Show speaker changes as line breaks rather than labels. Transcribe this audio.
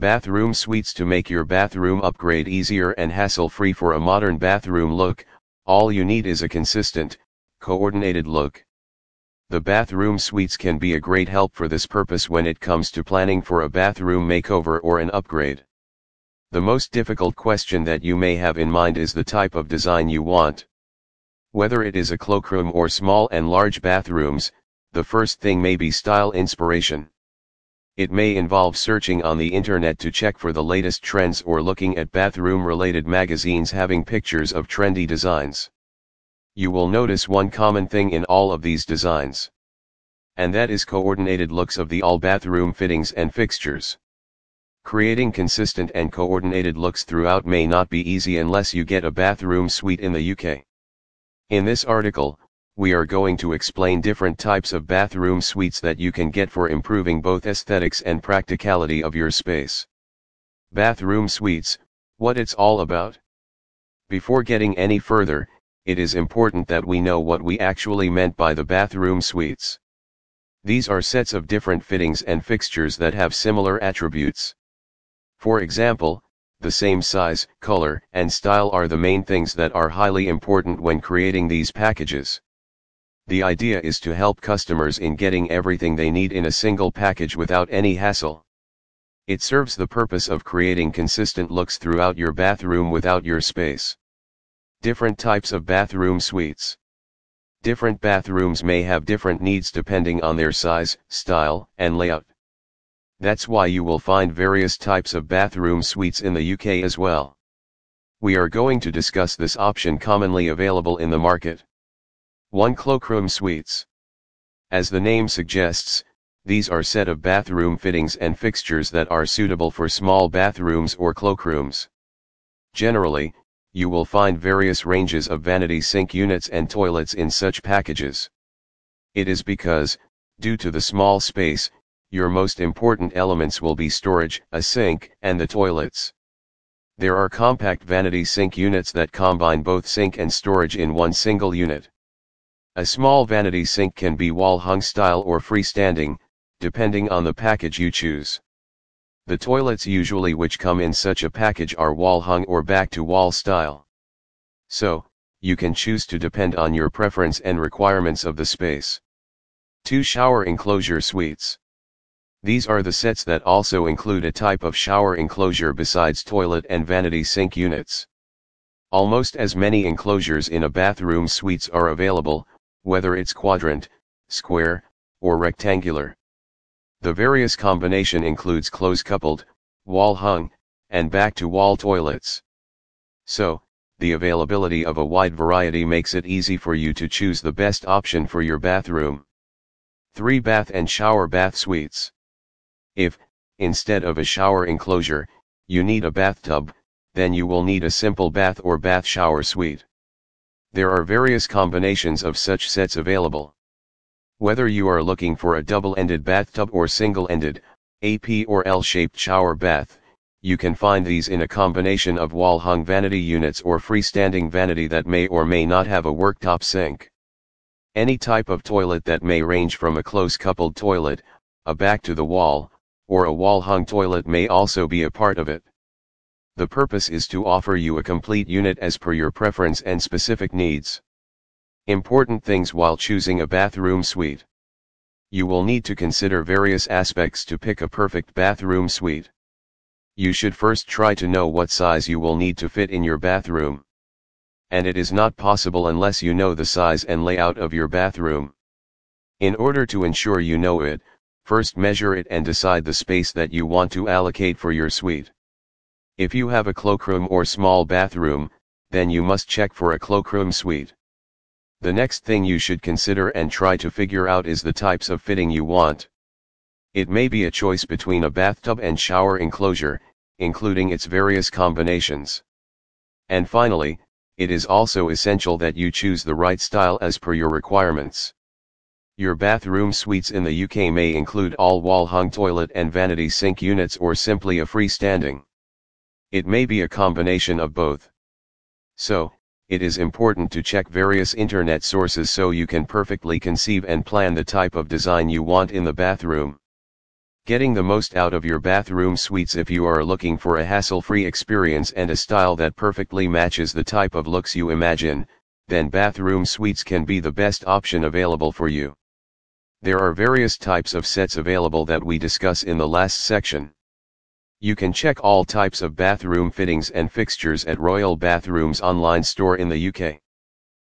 Bathroom suites to make your bathroom upgrade easier and hassle-free for a modern bathroom look, all you need is a consistent, coordinated look. The bathroom suites can be a great help for this purpose when it comes to planning for a bathroom makeover or an upgrade. The most difficult question that you may have in mind is the type of design you want. Whether it is a cloakroom or small and large bathrooms, the first thing may be style inspiration. It may involve searching on the internet to check for the latest trends or looking at bathroom related magazines having pictures of trendy designs. You will notice one common thing in all of these designs. And that is coordinated looks of the all bathroom fittings and fixtures. Creating consistent and coordinated looks throughout may not be easy unless you get a bathroom suite in the UK. In this article, we are going to explain different types of bathroom suites that you can get for improving both aesthetics and practicality of your space. Bathroom suites, what it's all about. Before getting any further, it is important that we know what we actually meant by the bathroom suites. These are sets of different fittings and fixtures that have similar attributes. For example, the same size, color, and style are the main things that are highly important when creating these packages. The idea is to help customers in getting everything they need in a single package without any hassle. It serves the purpose of creating consistent looks throughout your bathroom without your space. Different types of bathroom suites. Different bathrooms may have different needs depending on their size, style, and layout. That's why you will find various types of bathroom suites in the UK as well. We are going to discuss this option commonly available in the market. 1 Cloakroom Suites. As the name suggests, these are set of bathroom fittings and fixtures that are suitable for small bathrooms or cloakrooms. Generally, you will find various ranges of vanity sink units and toilets in such packages. It is because, due to the small space, your most important elements will be storage, a sink, and the toilets. There are compact vanity sink units that combine both sink and storage in one single unit. A small vanity sink can be wall-hung style or freestanding, depending on the package you choose. The toilets usually which come in such a package are wall-hung or back-to-wall style. So, you can choose to depend on your preference and requirements of the space. 2 Shower Enclosure Suites. These are the sets that also include a type of shower enclosure besides toilet and vanity sink units. Almost as many enclosures in a bathroom suites are available, whether it's quadrant, square, or rectangular. The various combination includes close-coupled, wall-hung, and back-to-wall toilets. So, the availability of a wide variety makes it easy for you to choose the best option for your bathroom. 3 Bath and Shower Bath Suites. If, instead of a shower enclosure, you need a bathtub, then you will need a simple bath or bath shower suite. There are various combinations of such sets available. Whether you are looking for a double-ended bathtub or single-ended, a P or L-shaped shower bath, you can find these in a combination of wall-hung vanity units or freestanding vanity that may or may not have a worktop sink. Any type of toilet that may range from a close-coupled toilet, a back-to-the-wall, or a wall-hung toilet may also be a part of it. The purpose is to offer you a complete unit as per your preference and specific needs. Important things while choosing a bathroom suite. You will need to consider various aspects to pick a perfect bathroom suite. You should first try to know what size you will need to fit in your bathroom. And it is not possible unless you know the size and layout of your bathroom. In order to ensure you know it, first measure it and decide the space that you want to allocate for your suite. If you have a cloakroom or small bathroom, then you must check for a cloakroom suite. The next thing you should consider and try to figure out is the types of fitting you want. It may be a choice between a bathtub and shower enclosure, including its various combinations. And finally, it is also essential that you choose the right style as per your requirements. Your bathroom suites in the UK may include all wall-hung toilet and vanity sink units or simply a freestanding. It may be a combination of both. So, it is important to check various internet sources so you can perfectly conceive and plan the type of design you want in the bathroom. Getting the most out of your bathroom suites if you are looking for a hassle-free experience and a style that perfectly matches the type of looks you imagine, then bathroom suites can be the best option available for you. There are various types of sets available that we discuss in the last section. You can check all types of bathroom fittings and fixtures at Royal Bathrooms online store in the UK.